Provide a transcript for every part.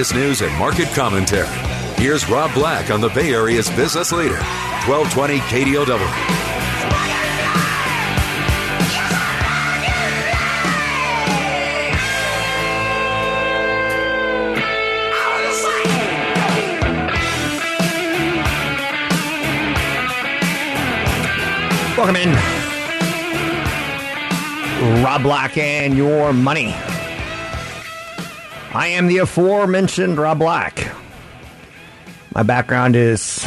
news and market commentary. Here's Rob Black on the Bay Area's business leader, 1220 KDOW. Welcome in. Rob Black and your money. I am the aforementioned Rob Black. My background is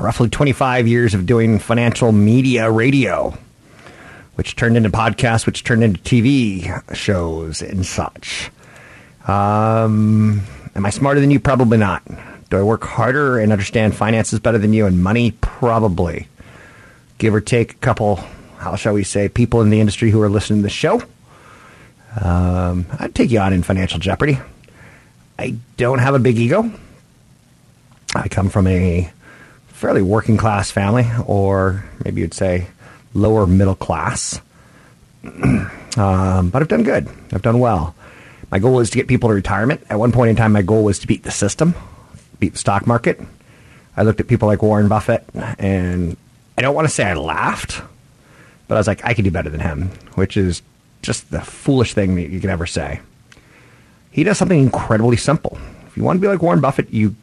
roughly 25 years of doing financial media radio, which turned into podcasts, which turned into TV shows and such. Um, am I smarter than you? Probably not. Do I work harder and understand finances better than you and money? Probably give or take a couple, how shall we say, people in the industry who are listening to the show. Um, I'd take you on in financial jeopardy. I don't have a big ego. I come from a fairly working class family, or maybe you'd say lower middle class. um, but I've done good. I've done well. My goal is to get people to retirement. At one point in time, my goal was to beat the system, beat the stock market. I looked at people like Warren Buffett and I don't want to say I laughed, but I was like, I could do better than him, which is just the foolish thing that you can ever say. He does something incredibly simple. If you want to be like Warren Buffett, you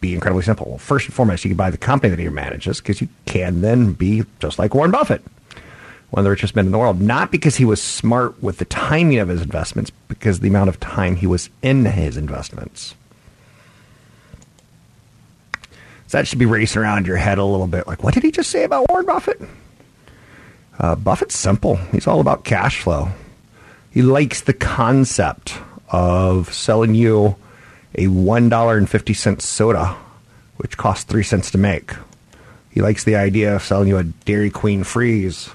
be incredibly simple. Well, first and foremost, you can buy the company that he manages because you can then be just like Warren Buffett, one of the richest men in the world. Not because he was smart with the timing of his investments, because the amount of time he was in his investments. So that should be racing around your head a little bit. Like, what did he just say about Warren Buffett? Uh, Buffett's simple. He's all about cash flow. He likes the concept of selling you a $1.50 soda, which costs 3 cents to make. He likes the idea of selling you a Dairy Queen freeze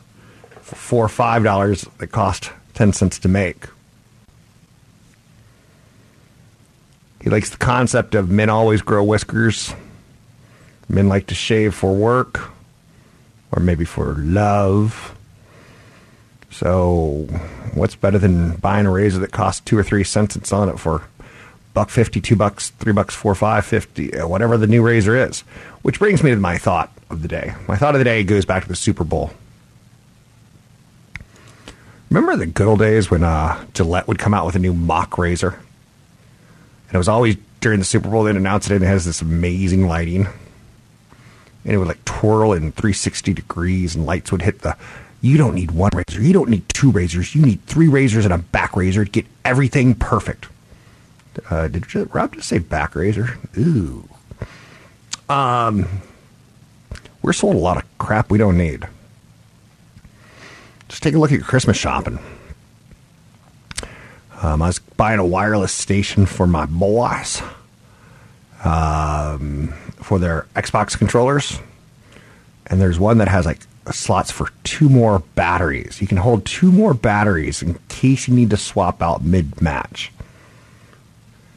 for 4 or $5 that cost 10 cents to make. He likes the concept of men always grow whiskers Men like to shave for work or maybe for love. So, what's better than buying a razor that costs two or three cents and selling it for buck fifty, two bucks, three bucks, four, five, fifty, uh, whatever the new razor is? Which brings me to my thought of the day. My thought of the day goes back to the Super Bowl. Remember the good old days when uh, Gillette would come out with a new Mach razor? And it was always during the Super Bowl they'd announce it and it has this amazing lighting and it would like twirl in 360 degrees and lights would hit the you don't need one razor. You don't need two razors. You need three razors and a back razor to get everything perfect. Uh, did rob just say back razor? Ooh. Um we're sold a lot of crap we don't need. Just take a look at your christmas shopping. Um, i was buying a wireless station for my boys um, for their Xbox controllers, and there's one that has like slots for two more batteries. You can hold two more batteries in case you need to swap out mid match.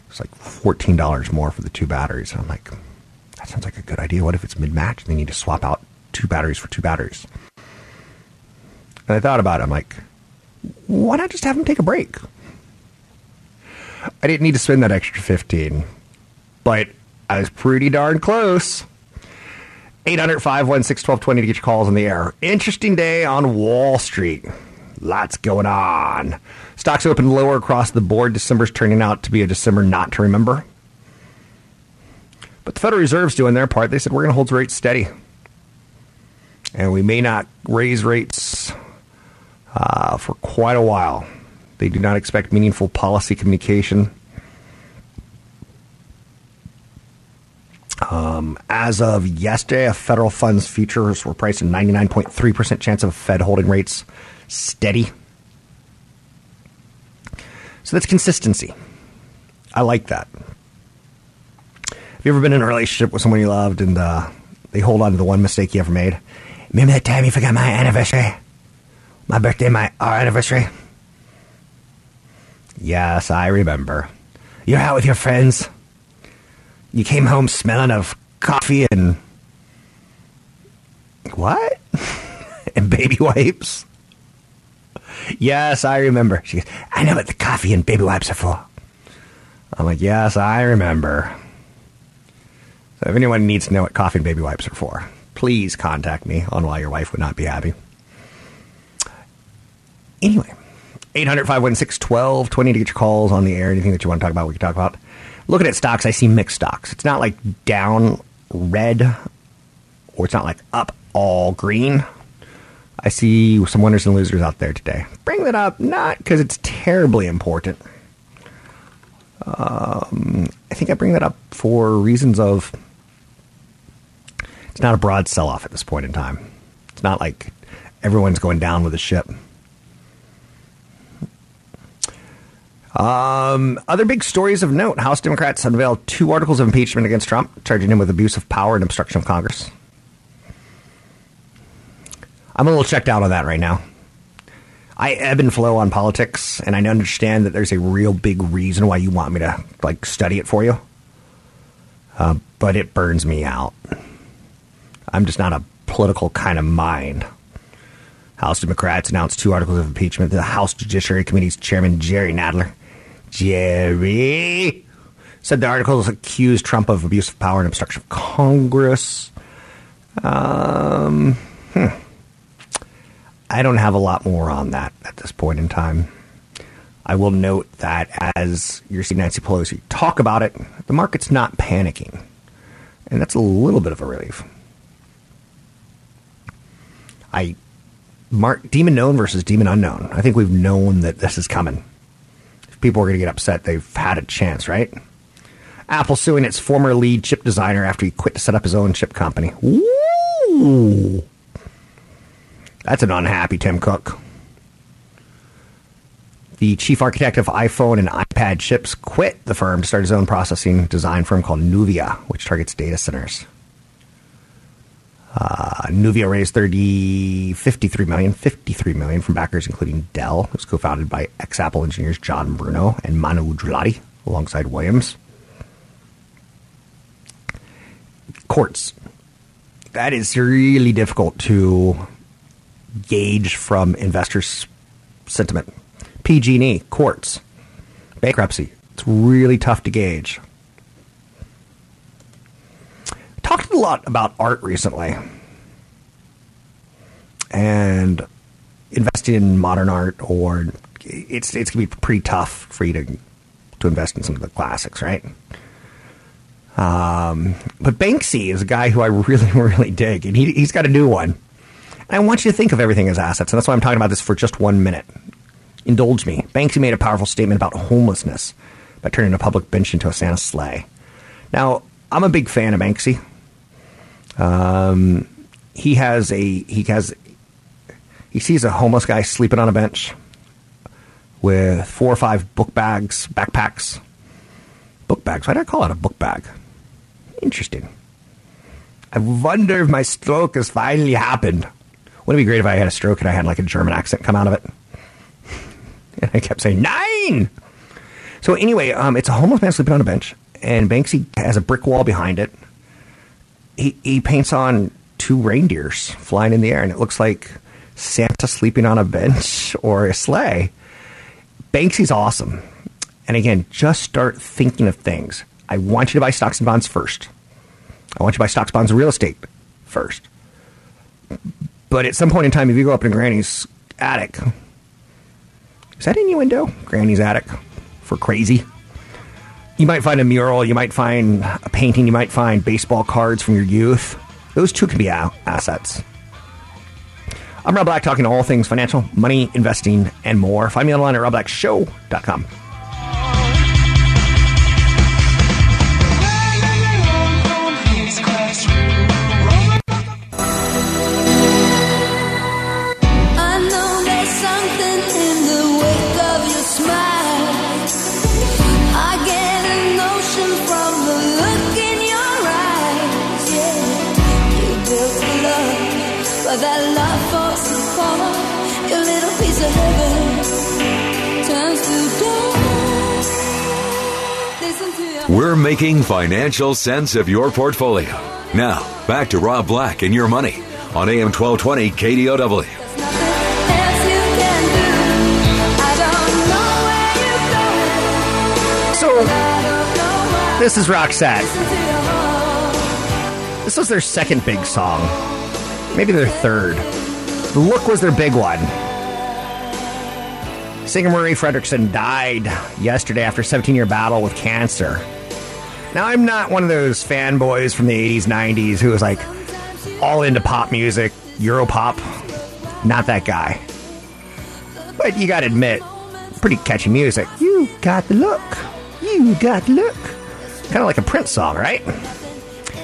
It's like fourteen dollars more for the two batteries, and I'm like, that sounds like a good idea. What if it's mid match and they need to swap out two batteries for two batteries? And I thought about it. I'm like, why not just have them take a break? I didn't need to spend that extra 15, but I was pretty darn close. 800 516 1220 to get your calls on the air. Interesting day on Wall Street. Lots going on. Stocks opened lower across the board. December's turning out to be a December not to remember. But the Federal Reserve's doing their part. They said we're going to hold rates steady. And we may not raise rates uh, for quite a while. They do not expect meaningful policy communication. Um, as of yesterday, a federal funds futures were priced at 99.3% chance of Fed holding rates steady. So that's consistency. I like that. Have you ever been in a relationship with someone you loved and uh, they hold on to the one mistake you ever made? Remember that time you forgot my anniversary? My birthday, my our anniversary? Yes, I remember. You're out with your friends. You came home smelling of coffee and. What? and baby wipes? Yes, I remember. She goes, I know what the coffee and baby wipes are for. I'm like, yes, I remember. So if anyone needs to know what coffee and baby wipes are for, please contact me on why your wife would not be happy. Anyway, 800 516 1220 to get your calls on the air. Anything that you want to talk about, we can talk about. Looking at stocks, I see mixed stocks. It's not like down red or it's not like up all green. I see some winners and losers out there today. Bring that up, not because it's terribly important. Um, I think I bring that up for reasons of it's not a broad sell off at this point in time. It's not like everyone's going down with the ship. Um, other big stories of note House Democrats unveiled two articles of impeachment against Trump, charging him with abuse of power and obstruction of Congress. I'm a little checked out on that right now. I ebb and flow on politics, and I understand that there's a real big reason why you want me to like study it for you. Uh, but it burns me out. I'm just not a political kind of mind. House Democrats announced two articles of impeachment. To the House Judiciary Committee's chairman, Jerry Nadler, Jerry, said the articles accused Trump of abuse of power and obstruction of Congress. Um, hmm. I don't have a lot more on that at this point in time. I will note that as you're seeing Nancy Pelosi talk about it, the market's not panicking. And that's a little bit of a relief. I mark demon known versus demon unknown. I think we've known that this is coming. People are going to get upset, they've had a chance, right? Apple suing its former lead chip designer after he quit to set up his own chip company. That's an unhappy Tim Cook. The chief architect of iPhone and iPad chips quit the firm to start his own processing design firm called Nuvia, which targets data centers. Uh, Nuvia raised 30, 53 million, 53 million from backers including Dell. It was co-founded by ex-Apple engineers John Bruno and Manu Gulati alongside Williams. Courts. That is really difficult to gauge from investors' sentiment. PG&E, courts, bankruptcy. It's really tough to gauge. Talked a lot about art recently, and investing in modern art, or it's it's gonna be pretty tough for you to to invest in some of the classics, right? Um, but Banksy is a guy who I really really dig, and he he's got a new one. And I want you to think of everything as assets, and that's why I'm talking about this for just one minute. Indulge me. Banksy made a powerful statement about homelessness by turning a public bench into a Santa sleigh. Now, I'm a big fan of Banksy. Um, he has a he has he sees a homeless guy sleeping on a bench with four or five book bags, backpacks, book bags. Why did I call it a book bag? Interesting. I wonder if my stroke has finally happened. Wouldn't it be great if I had a stroke and I had like a German accent come out of it? And I kept saying nine. So anyway, um, it's a homeless man sleeping on a bench, and Banksy has a brick wall behind it. He he paints on two reindeers flying in the air, and it looks like Santa sleeping on a bench or a sleigh. Banksy's awesome. And again, just start thinking of things. I want you to buy stocks and bonds first. I want you to buy stocks, bonds, and real estate first. But at some point in time, if you go up in Granny's attic, is that innuendo? Granny's attic for crazy? You might find a mural, you might find a painting, you might find baseball cards from your youth. Those two can be assets. I'm Rob Black, talking all things financial, money, investing, and more. Find me online at robblackshow.com. We're making financial sense of your portfolio. Now, back to Rob Black and your money on AM 1220 KDOW. So, this is Roxette. This was their second big song. Maybe their third. The Look was their big one. Singer Marie Fredriksson died yesterday after a 17 year battle with cancer. Now, I'm not one of those fanboys from the 80s, 90s who was like all into pop music, Europop. Not that guy. But you gotta admit, pretty catchy music. You got the look. You got the look. Kind of like a Prince song, right?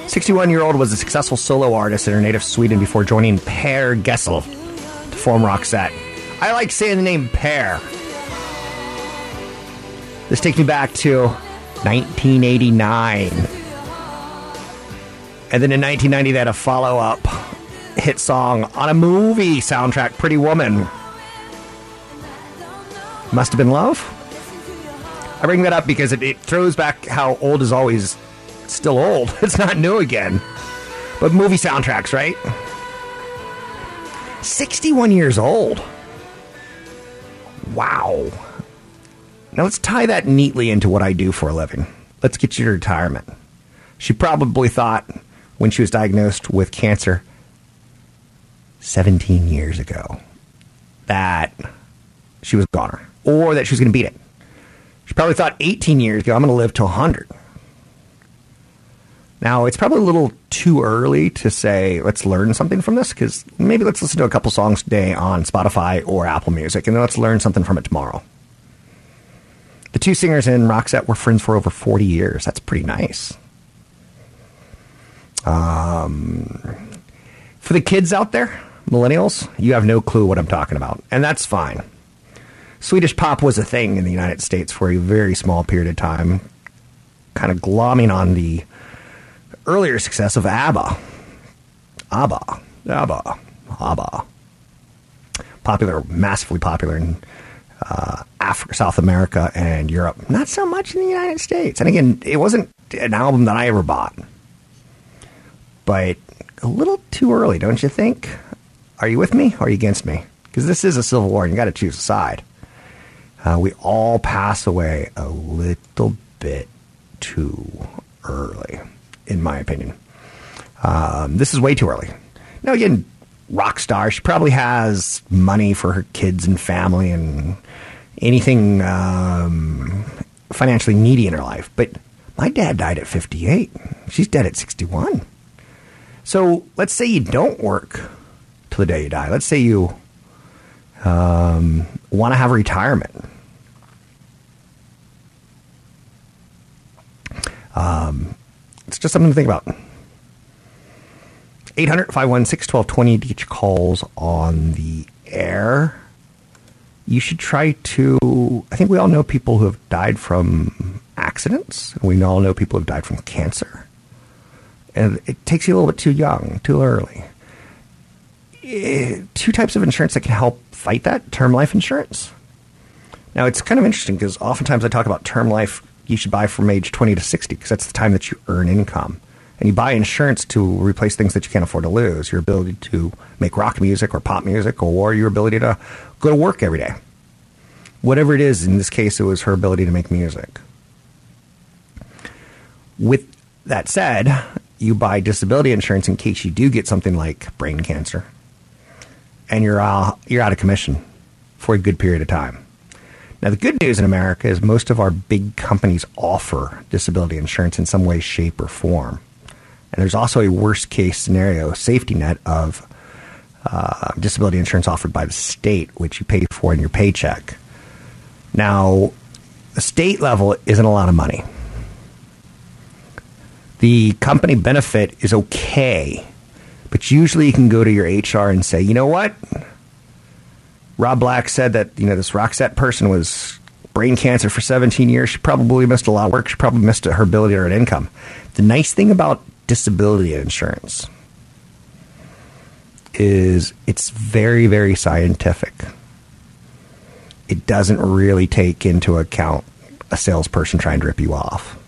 61 year old was a successful solo artist in her native Sweden before joining Per Gessle to form Roxette. I like saying the name Per. This takes me back to 1989. And then in 1990, they had a follow up hit song on a movie soundtrack, Pretty Woman. Must have been love? I bring that up because it, it throws back how old is always still old. It's not new again. But movie soundtracks, right? 61 years old. Wow. Now let's tie that neatly into what I do for a living. Let's get you to retirement. She probably thought when she was diagnosed with cancer 17 years ago that she was a goner or that she was going to beat it. She probably thought 18 years ago, I'm going to live to 100. Now, it's probably a little too early to say, let's learn something from this, because maybe let's listen to a couple songs today on Spotify or Apple Music, and then let's learn something from it tomorrow. The two singers in Roxette were friends for over 40 years. That's pretty nice. Um, for the kids out there, millennials, you have no clue what I'm talking about, and that's fine. Swedish pop was a thing in the United States for a very small period of time, kind of glomming on the earlier success of ABBA. ABBA. ABBA. ABBA. Popular, massively popular in uh, Africa, South America, and Europe. Not so much in the United States. And again, it wasn't an album that I ever bought. But a little too early, don't you think? Are you with me or are you against me? Because this is a civil war and you got to choose a side. Uh, we all pass away a little bit too early, in my opinion. Um, this is way too early. Now, again, rock star. She probably has money for her kids and family and anything um, financially needy in her life. But my dad died at 58. She's dead at 61. So let's say you don't work till the day you die. Let's say you um, want to have retirement. Um, it's just something to think about. 800 516 1220 to get your calls on the air. You should try to. I think we all know people who have died from accidents. We all know people who have died from cancer. And it takes you a little bit too young, too early. Eh, two types of insurance that can help fight that term life insurance. Now, it's kind of interesting because oftentimes I talk about term life you should buy from age 20 to 60 because that's the time that you earn income. And you buy insurance to replace things that you can't afford to lose your ability to make rock music or pop music or your ability to go to work every day. Whatever it is, in this case, it was her ability to make music. With that said, you buy disability insurance in case you do get something like brain cancer, and you're uh, you're out of commission for a good period of time. Now, the good news in America is most of our big companies offer disability insurance in some way, shape, or form. There's also a worst case scenario safety net of uh, disability insurance offered by the state, which you pay for in your paycheck. Now, the state level isn't a lot of money. The company benefit is okay, but usually you can go to your HR and say, you know what? Rob Black said that you know this Roxette person was brain cancer for 17 years. She probably missed a lot of work. She probably missed her ability to earn income. The nice thing about disability insurance is it's very very scientific. It doesn't really take into account a salesperson trying to rip you off.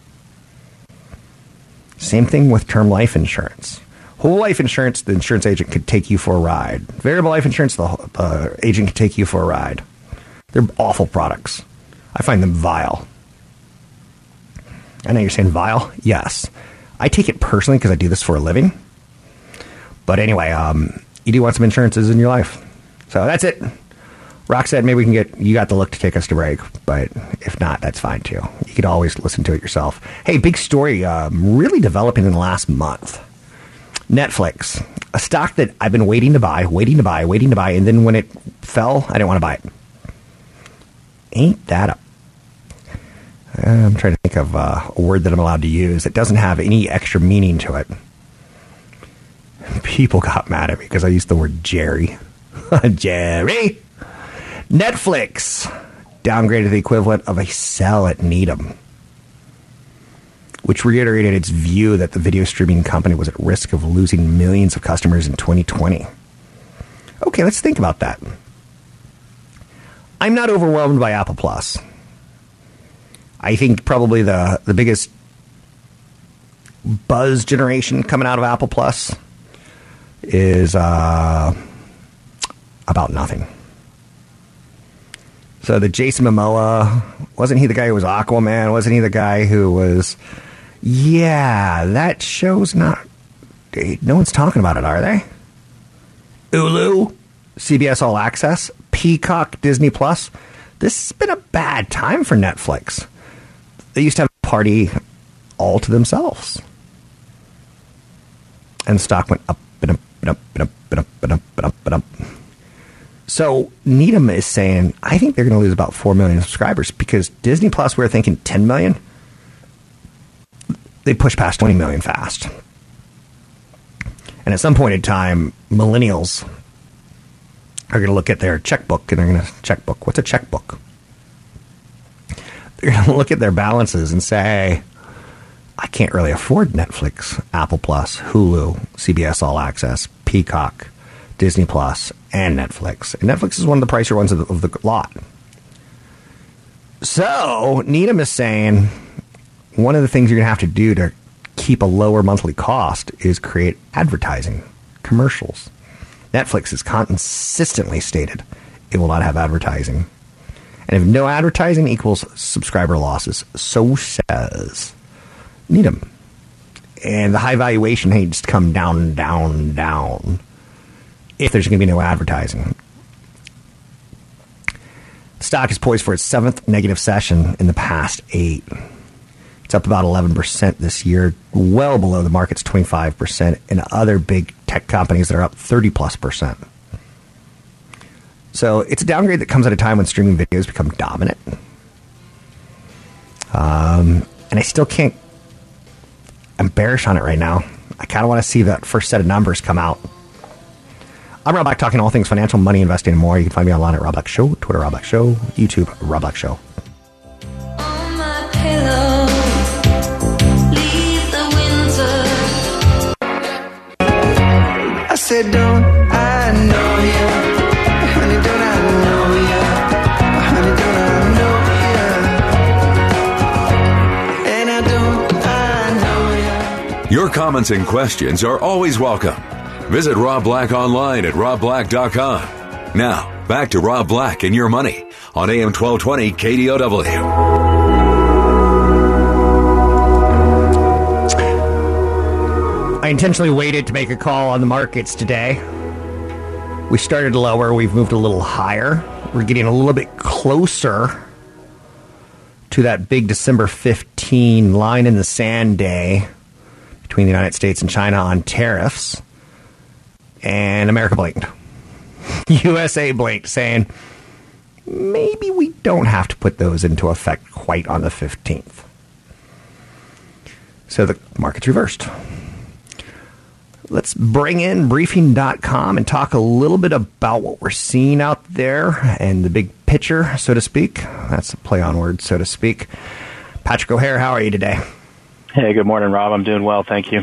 Same thing with term life insurance. Whole life insurance, the insurance agent could take you for a ride. Variable life insurance, the uh, agent could take you for a ride. They're awful products. I find them vile. I know you're saying vile. Yes. I take it personally because I do this for a living. But anyway, um, you do want some insurances in your life. So that's it. Roxette maybe we can get you got the look to take us to break, but if not, that's fine too. You could always listen to it yourself. Hey, big story, um, really developing in the last month. Netflix, a stock that I've been waiting to buy, waiting to buy, waiting to buy, and then when it fell, I didn't want to buy it. Ain't that a? I'm trying to think of uh, a word that I'm allowed to use that doesn't have any extra meaning to it. People got mad at me because I used the word Jerry. Jerry! Netflix downgraded the equivalent of a sell at Needham, which reiterated its view that the video streaming company was at risk of losing millions of customers in 2020. Okay, let's think about that. I'm not overwhelmed by Apple Plus. I think probably the, the biggest buzz generation coming out of Apple Plus is uh, about nothing. So the Jason Momoa wasn't he the guy who was Aquaman? Wasn't he the guy who was? Yeah, that show's not. No one's talking about it, are they? Hulu, CBS All Access, Peacock, Disney Plus. This has been a bad time for Netflix. They used to have a party all to themselves, and stock went up and up and up and up and up and up and up and up. So Needham is saying, I think they're going to lose about 4 million subscribers because Disney Plus, we are thinking 10 million. They push past 20 million fast. And at some point in time, millennials are going to look at their checkbook and they're going to, checkbook, what's a checkbook? They're going to look at their balances and say, I can't really afford Netflix, Apple Plus, Hulu, CBS All Access, Peacock, Disney Plus, and Netflix. And Netflix is one of the pricier ones of the, of the lot. So Needham is saying one of the things you're going to have to do to keep a lower monthly cost is create advertising, commercials. Netflix has consistently stated it will not have advertising. And if no advertising equals subscriber losses, so says Needham. And the high valuation needs to come down, down, down if there's going to be no advertising. The stock is poised for its seventh negative session in the past eight. It's up about 11% this year, well below the market's 25%, and other big tech companies that are up 30 plus percent. So it's a downgrade that comes at a time when streaming videos become dominant. Um, and I still can't. I'm bearish on it right now. I kind of want to see that first set of numbers come out. I'm Rob Black, talking all things financial, money, investing, and more. You can find me online at Rob Black Show, Twitter Rob Black Show, YouTube Rob Black Show. Pillow, leave the winter. I said, don't I know you? Comments and questions are always welcome. Visit Rob Black online at robblack.com. Now, Back to Rob Black and your money on AM 1220 KDOW. I intentionally waited to make a call on the markets today. We started lower, we've moved a little higher. We're getting a little bit closer to that big December 15 line in the sand day between the United States and China on tariffs. And America blinked. USA blinked, saying maybe we don't have to put those into effect quite on the 15th. So the market's reversed. Let's bring in briefing.com and talk a little bit about what we're seeing out there and the big picture, so to speak. That's a play on words, so to speak. Patrick O'Hare, how are you today? Hey, good morning, Rob. I'm doing well, thank you.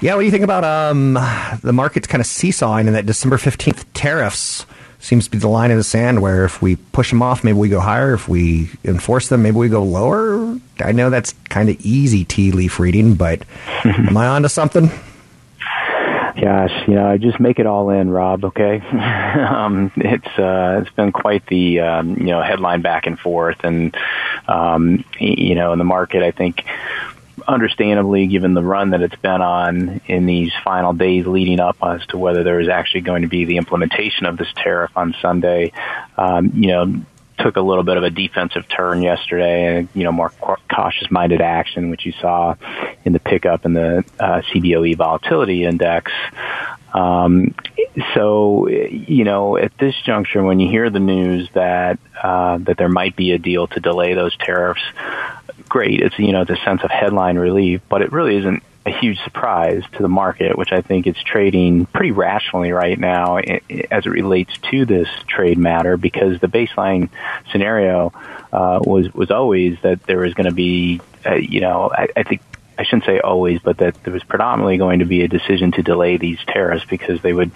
Yeah, what do you think about um, the market's kind of seesawing and that December 15th tariffs seems to be the line in the sand where if we push them off, maybe we go higher. If we enforce them, maybe we go lower. I know that's kind of easy tea leaf reading, but am I onto something? Gosh, you know, I just make it all in, Rob. Okay, um, it's uh, it's been quite the um, you know headline back and forth, and um, you know, in the market, I think understandably, given the run that it's been on in these final days leading up as to whether there is actually going to be the implementation of this tariff on Sunday, um, you know, took a little bit of a defensive turn yesterday and, you know, more cautious minded action, which you saw in the pickup in the uh, CBOE volatility index. Um, so, you know, at this juncture, when you hear the news that uh, that there might be a deal to delay those tariffs, great. It's you know it's a sense of headline relief, but it really isn't a huge surprise to the market, which I think is trading pretty rationally right now as it relates to this trade matter, because the baseline scenario uh, was was always that there was going to be, uh, you know, I, I think I shouldn't say always, but that there was predominantly going to be a decision to delay these tariffs because they would,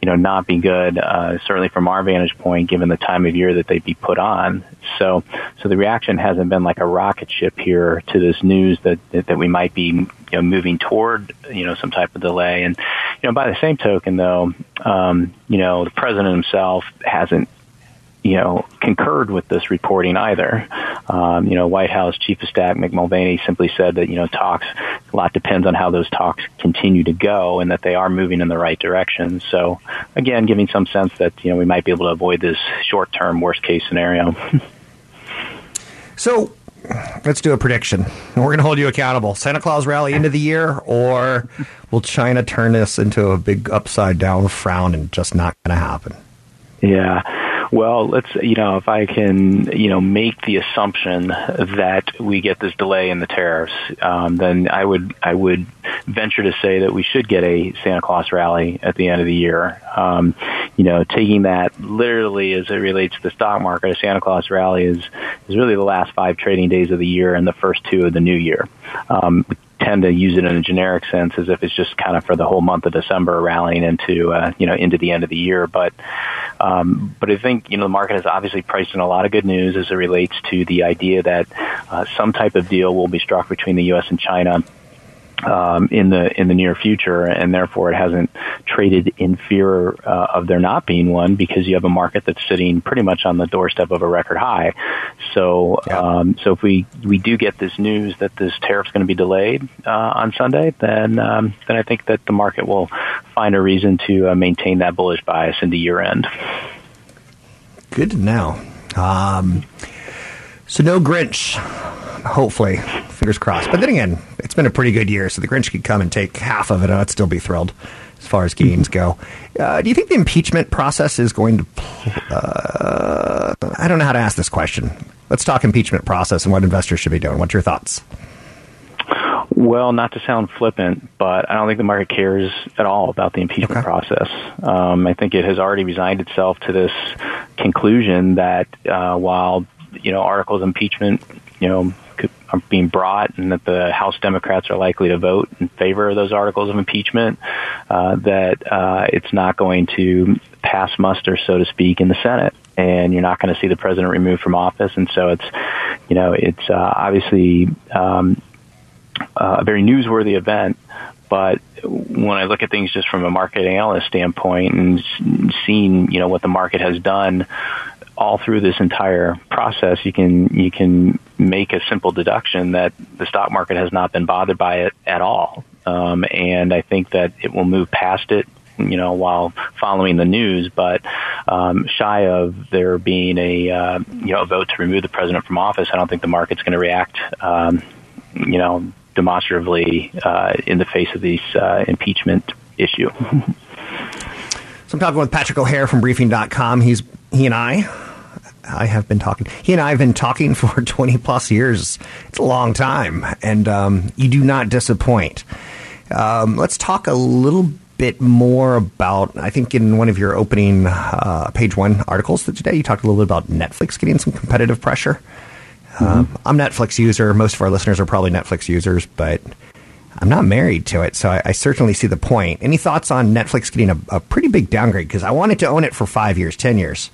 you know, not be good, uh, certainly from our vantage point, given the time of year that they'd be put on. So, so the reaction hasn't been like a rocket ship here to this news that, that, that we might be, you know, moving toward, you know, some type of delay. And, you know, by the same token though, um, you know, the president himself hasn't you know, concurred with this reporting either. Um, you know, White House Chief of Staff Mick Mulvaney simply said that, you know, talks, a lot depends on how those talks continue to go and that they are moving in the right direction. So, again, giving some sense that, you know, we might be able to avoid this short term worst case scenario. So let's do a prediction. We're going to hold you accountable. Santa Claus rally into the year, or will China turn this into a big upside down frown and just not going to happen? Yeah. Well, let's, you know, if I can, you know, make the assumption that we get this delay in the tariffs, um, then I would, I would venture to say that we should get a Santa Claus rally at the end of the year. Um, you know, taking that literally as it relates to the stock market, a Santa Claus rally is, is really the last five trading days of the year and the first two of the new year. Um, tend to use it in a generic sense as if it's just kind of for the whole month of December rallying into, uh, you know, into the end of the year. But, um, but I think, you know, the market has obviously priced in a lot of good news as it relates to the idea that uh, some type of deal will be struck between the U.S. and China um, in the in the near future, and therefore it hasn't traded in fear uh, of there not being one because you have a market that's sitting pretty much on the doorstep of a record high. So, um, so if we we do get this news that this tariff's going to be delayed uh, on Sunday, then um, then I think that the market will find a reason to uh, maintain that bullish bias into year end. Good to know. Um, so no Grinch, hopefully. Fingers crossed. But then again, it's been a pretty good year, so the Grinch could come and take half of it, and I'd still be thrilled as far as gains go. Uh, do you think the impeachment process is going to? Uh, I don't know how to ask this question. Let's talk impeachment process and what investors should be doing. What's your thoughts? Well, not to sound flippant, but I don't think the market cares at all about the impeachment process. Um, I think it has already resigned itself to this conclusion that uh, while you know articles of impeachment, you know, are being brought, and that the House Democrats are likely to vote in favor of those articles of impeachment, uh, that uh, it's not going to pass muster, so to speak, in the Senate and you're not going to see the president removed from office. And so it's, you know, it's uh, obviously um, uh, a very newsworthy event, but when I look at things just from a market analyst standpoint and seeing, you know, what the market has done all through this entire process, you can you can make a simple deduction that the stock market has not been bothered by it at all. Um, and I think that it will move past it, you know, while following the news. But um, shy of there being a uh, you know a vote to remove the president from office, I don't think the market's going to react, um, you know, demonstratively uh, in the face of this uh, impeachment issue. So I'm talking with Patrick O'Hare from Briefing.com. He's he and I, I have been talking. He and I have been talking for 20 plus years. It's a long time, and um, you do not disappoint. Um, let's talk a little bit more about. I think in one of your opening uh, page one articles that today, you talked a little bit about Netflix getting some competitive pressure. Um, I'm a Netflix user. Most of our listeners are probably Netflix users, but I'm not married to it, so I, I certainly see the point. Any thoughts on Netflix getting a, a pretty big downgrade? Because I wanted to own it for five years, ten years,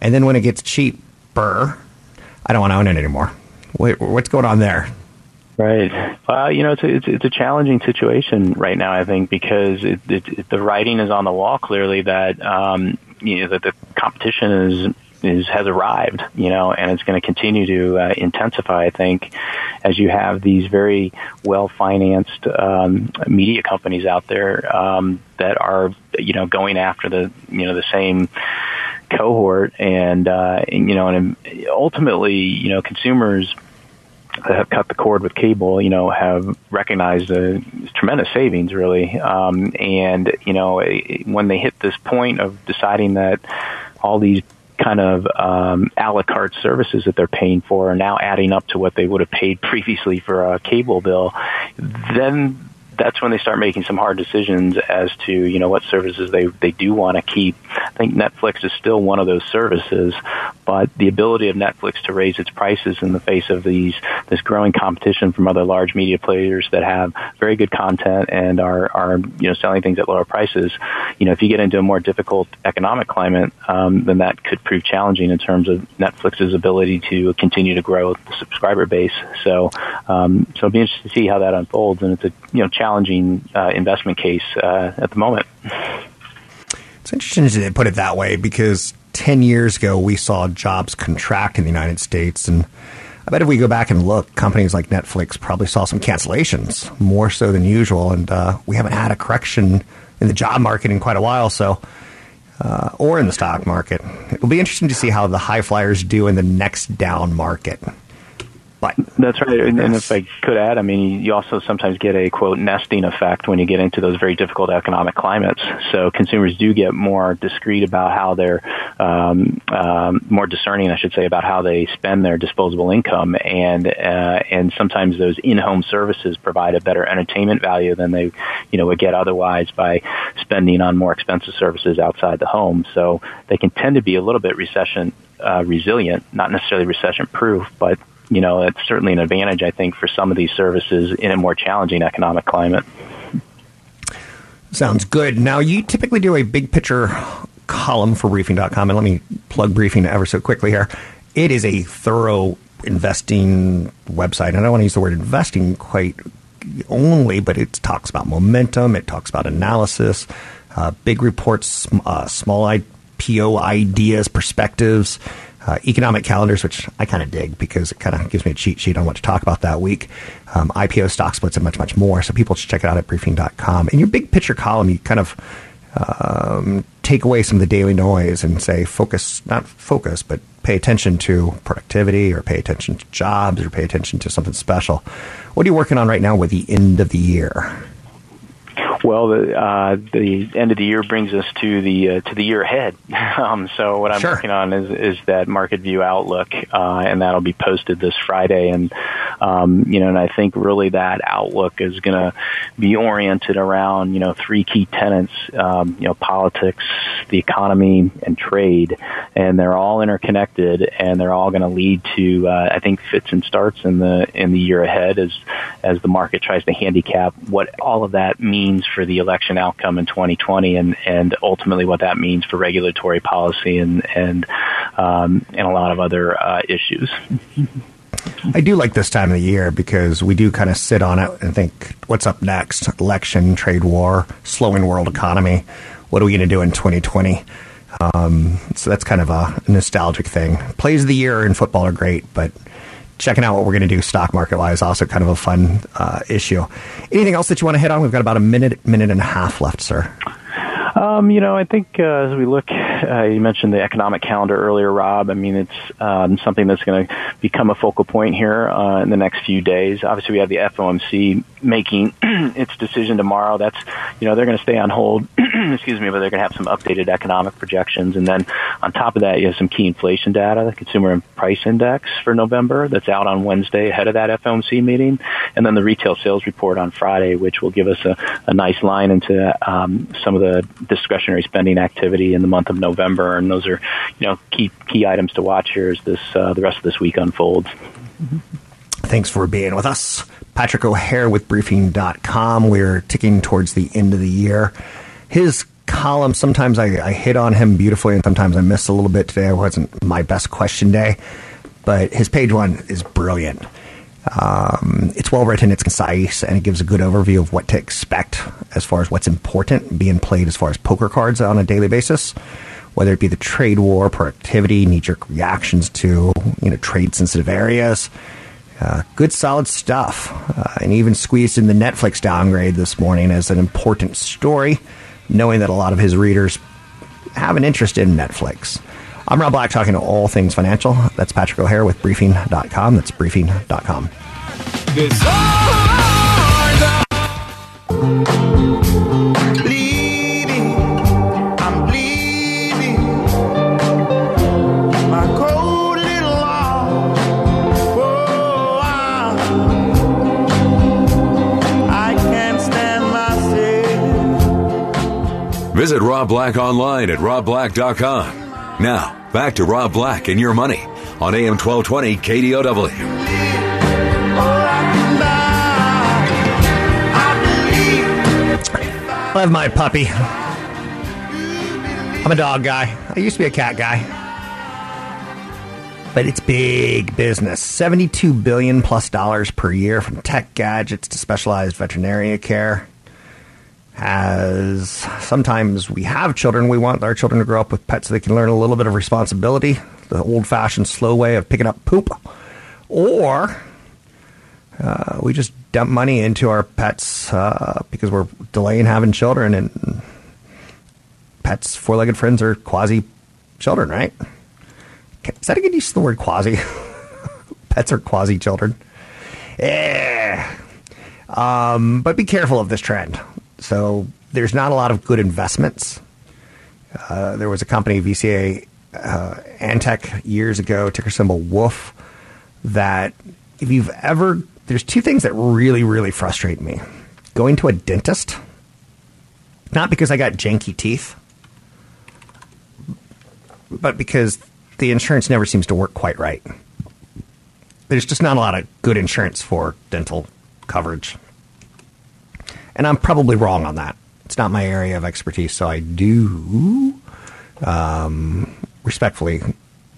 and then when it gets cheaper, I don't want to own it anymore. Wait, what's going on there? Right. Well, you know, it's a, it's, it's a challenging situation right now. I think because it, it, the writing is on the wall clearly that um, you know that the competition is is has arrived. You know, and it's going to continue to uh, intensify. I think as you have these very well financed um, media companies out there um, that are you know going after the you know the same cohort and, uh, and you know and ultimately you know consumers that have cut the cord with cable, you know, have recognized the tremendous savings, really. Um, and you know, when they hit this point of deciding that all these kind of um, a la carte services that they're paying for are now adding up to what they would have paid previously for a cable bill, then that's when they start making some hard decisions as to you know what services they they do want to keep. I think Netflix is still one of those services, but the ability of Netflix to raise its prices in the face of these this growing competition from other large media players that have very good content and are are you know selling things at lower prices. You know, if you get into a more difficult economic climate, um, then that could prove challenging in terms of Netflix's ability to continue to grow the subscriber base. So, um, so it'll be interesting to see how that unfolds, and it's a you know challenging uh, investment case uh, at the moment. It's interesting to put it that way because 10 years ago we saw jobs contract in the United States. And I bet if we go back and look, companies like Netflix probably saw some cancellations more so than usual. And uh, we haven't had a correction in the job market in quite a while. So, uh, or in the stock market. It will be interesting to see how the high flyers do in the next down market. But That's right. And, and if I could add, I mean, you also sometimes get a quote nesting effect when you get into those very difficult economic climates. So consumers do get more discreet about how they're, um, um, more discerning, I should say, about how they spend their disposable income. And, uh, and sometimes those in-home services provide a better entertainment value than they, you know, would get otherwise by spending on more expensive services outside the home. So they can tend to be a little bit recession, uh, resilient, not necessarily recession proof, but you know, it's certainly an advantage, I think, for some of these services in a more challenging economic climate. Sounds good. Now, you typically do a big picture column for briefing.com, and let me plug briefing ever so quickly here. It is a thorough investing website. I don't want to use the word investing quite only, but it talks about momentum, it talks about analysis, uh, big reports, uh, small IPO ideas, perspectives. Uh, economic calendars, which I kind of dig because it kind of gives me a cheat sheet on what to talk about that week. Um, IPO stock splits and much, much more. So people should check it out at briefing.com. In your big picture column, you kind of um, take away some of the daily noise and say focus, not focus, but pay attention to productivity or pay attention to jobs or pay attention to something special. What are you working on right now with the end of the year? Well, the uh, the end of the year brings us to the uh, to the year ahead. um, so what I'm Sure. working on is is that market view outlook, uh, and that'll be posted this Friday. And um, you know, and I think really that outlook is going to be oriented around you know three key tenets: um, you know, politics, the economy, and trade. And they're all interconnected, and they're all going to lead to uh, I think fits and starts in the in the year ahead as as the market tries to handicap what all of that means for the election outcome in 2020 and, and ultimately what that means for regulatory policy and, and, um, and a lot of other uh, issues. I do like this time of the year because we do kind of sit on it and think, what's up next? Election, trade war, slowing world economy. What are we going to do in 2020? Um, so that's kind of a nostalgic thing. Plays of the year in football are great, but checking out what we're going to do stock market wise also kind of a fun uh, issue. Anything else that you want to hit on? We've got about a minute, minute and a half left, sir. Um, you know, I think uh, as we look, uh, you mentioned the economic calendar earlier, Rob. I mean, it's um, something that's going to become a focal point here uh, in the next few days. Obviously, we have the FOMC making its decision tomorrow. That's, you know, they're going to stay on hold, excuse me, but they're going to have some updated economic projections. And then on top of that, you have some key inflation data, the consumer price index for November that's out on Wednesday ahead of that FOMC meeting. And then the retail sales report on Friday, which will give us a, a nice line into um, some of the discretionary spending activity in the month of November. And those are, you know, key, key items to watch here as this, uh, the rest of this week unfolds. Thanks for being with us. Patrick O'Hare with briefing.com. We're ticking towards the end of the year. His column, sometimes I, I hit on him beautifully and sometimes I missed a little bit today. It wasn't my best question day, but his page one is brilliant. Um, it's well written, it's concise, and it gives a good overview of what to expect as far as what's important being played as far as poker cards on a daily basis, whether it be the trade war, productivity, knee jerk reactions to you know trade sensitive areas. Uh, good solid stuff, uh, and even squeezed in the Netflix downgrade this morning as an important story, knowing that a lot of his readers have an interest in Netflix. I'm Rob Black talking to all things financial. That's Patrick O'Hare with briefing.com. That's briefing.com. Visit Rob Black online at robblack.com. Now, back to Rob Black and your money on AM 1220 KDOW. I love my puppy. I'm a dog guy. I used to be a cat guy. But it's big business. 72 billion plus dollars per year from tech gadgets to specialized veterinary care. As sometimes we have children, we want our children to grow up with pets so they can learn a little bit of responsibility, the old fashioned slow way of picking up poop. Or uh, we just dump money into our pets uh, because we're delaying having children, and pets, four legged friends, are quasi children, right? Is that a good use of the word quasi? pets are quasi children. Yeah. Um, but be careful of this trend. So there's not a lot of good investments. Uh, there was a company, VCA uh, Antech, years ago, ticker symbol WOOF, that if you've ever, there's two things that really, really frustrate me. Going to a dentist, not because I got janky teeth, but because the insurance never seems to work quite right. There's just not a lot of good insurance for dental coverage. And I'm probably wrong on that. It's not my area of expertise, so I do um, respectfully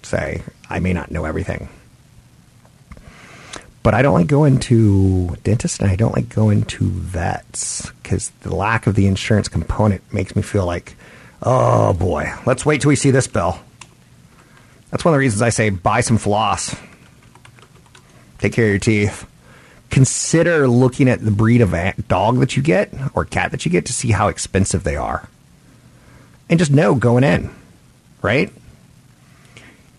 say I may not know everything. But I don't like going to dentists and I don't like going to vets because the lack of the insurance component makes me feel like, oh boy, let's wait till we see this bill. That's one of the reasons I say buy some floss. Take care of your teeth. Consider looking at the breed of dog that you get or cat that you get to see how expensive they are. And just know going in, right?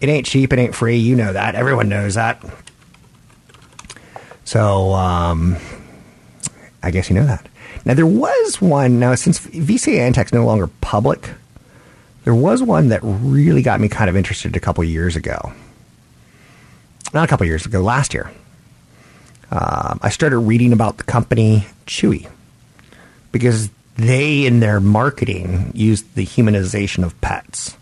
It ain't cheap, it ain't free. You know that. Everyone knows that. So, um, I guess you know that. Now, there was one, now, since VCA Antech's no longer public, there was one that really got me kind of interested a couple years ago. Not a couple years ago, last year. Um, I started reading about the company Chewy because they, in their marketing, use the humanization of pets.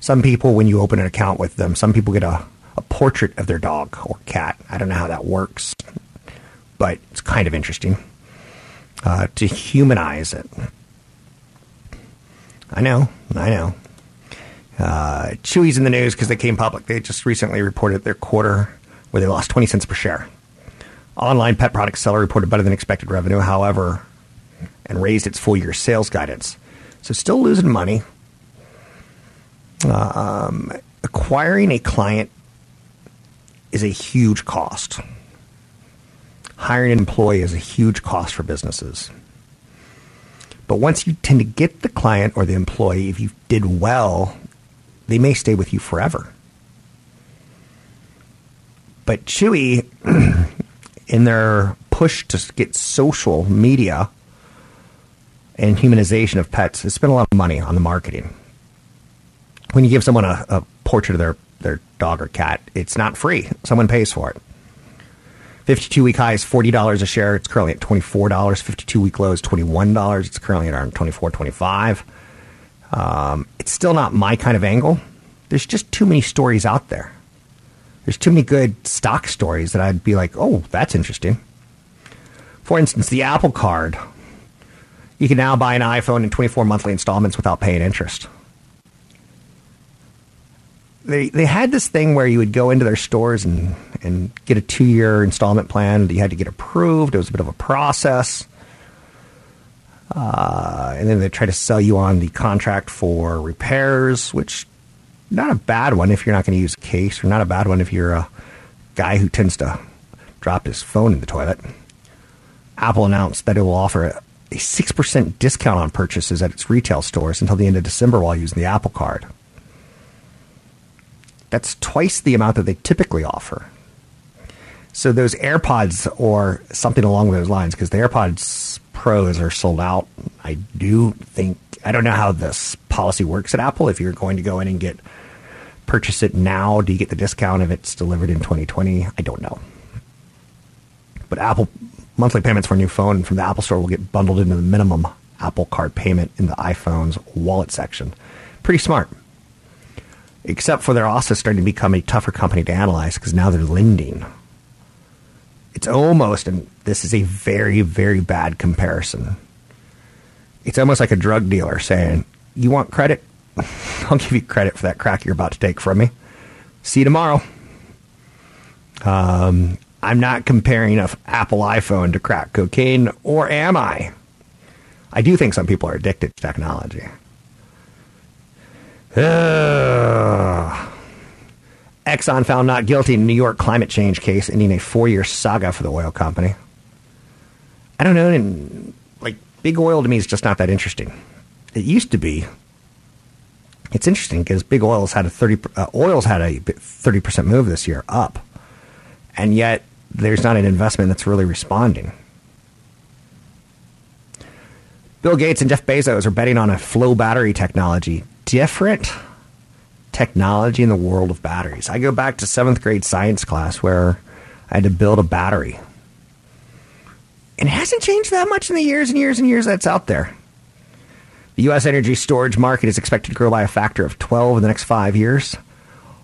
Some people, when you open an account with them, some people get a, a portrait of their dog or cat. I don't know how that works, but it's kind of interesting uh, to humanize it. I know, I know. Uh, Chewy's in the news because they came public. They just recently reported their quarter where they lost 20 cents per share. Online pet product seller reported better than expected revenue, however, and raised its full year sales guidance. So still losing money. Um, acquiring a client is a huge cost. Hiring an employee is a huge cost for businesses. But once you tend to get the client or the employee, if you did well, they may stay with you forever. But Chewy, in their push to get social media and humanization of pets, has spent a lot of money on the marketing. When you give someone a, a portrait of their, their dog or cat, it's not free. Someone pays for it. 52 week high is $40 a share. It's currently at $24. 52 week low is $21. It's currently at around $24, $25. Um, it's still not my kind of angle. There's just too many stories out there. There's too many good stock stories that I'd be like, oh, that's interesting. For instance, the Apple Card. You can now buy an iPhone in 24 monthly installments without paying interest. They, they had this thing where you would go into their stores and, and get a two year installment plan. that You had to get approved. It was a bit of a process. Uh, and then they try to sell you on the contract for repairs, which not a bad one if you're not going to use a case, or not a bad one if you're a guy who tends to drop his phone in the toilet. Apple announced that it will offer a, a 6% discount on purchases at its retail stores until the end of December while using the Apple Card. That's twice the amount that they typically offer. So those AirPods or something along those lines, because the AirPods Pros are sold out. I do think I don't know how this policy works at Apple. If you're going to go in and get purchase it now, do you get the discount if it's delivered in 2020? I don't know. But Apple monthly payments for a new phone from the Apple Store will get bundled into the minimum Apple Card payment in the iPhone's wallet section. Pretty smart. Except for they're also starting to become a tougher company to analyze because now they're lending. It's almost, and this is a very, very bad comparison. It's almost like a drug dealer saying, You want credit? I'll give you credit for that crack you're about to take from me. See you tomorrow. Um, I'm not comparing an Apple iPhone to crack cocaine, or am I? I do think some people are addicted to technology. Ugh. Exxon found not guilty in New York climate change case, ending a four-year saga for the oil company. I don't know, and like big oil to me is just not that interesting. It used to be. It's interesting because big oil's had a thirty uh, oil's had a thirty percent move this year up, and yet there's not an investment that's really responding. Bill Gates and Jeff Bezos are betting on a flow battery technology, different technology in the world of batteries. I go back to seventh grade science class where I had to build a battery. And it hasn't changed that much in the years and years and years that's out there. The U.S. energy storage market is expected to grow by a factor of 12 in the next five years.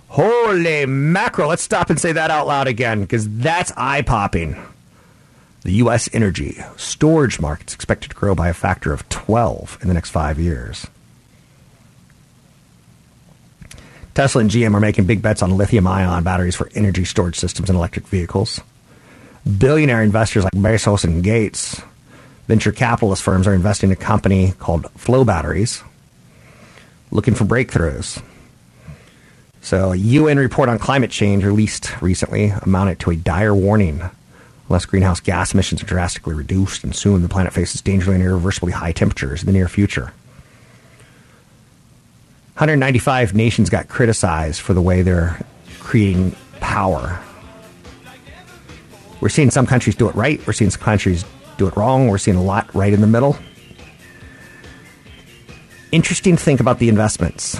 Holy mackerel. Let's stop and say that out loud again because that's eye popping. The U.S. energy storage market is expected to grow by a factor of 12 in the next five years. Tesla and GM are making big bets on lithium ion batteries for energy storage systems and electric vehicles. Billionaire investors like Bezos and Gates, venture capitalist firms are investing in a company called Flow Batteries, looking for breakthroughs. So, a UN report on climate change released recently amounted to a dire warning. Unless greenhouse gas emissions are drastically reduced, and soon the planet faces dangerously and irreversibly high temperatures in the near future. 195 nations got criticized for the way they're creating power. We're seeing some countries do it right. We're seeing some countries do it wrong. We're seeing a lot right in the middle. Interesting to think about the investments.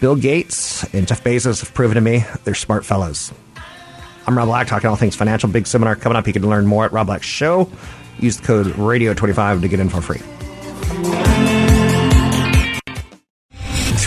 Bill Gates and Jeff Bezos have proven to me they're smart fellows. I'm Rob Black, talking all things financial. Big seminar coming up. You can learn more at Rob Black Show. Use the code radio25 to get in for free.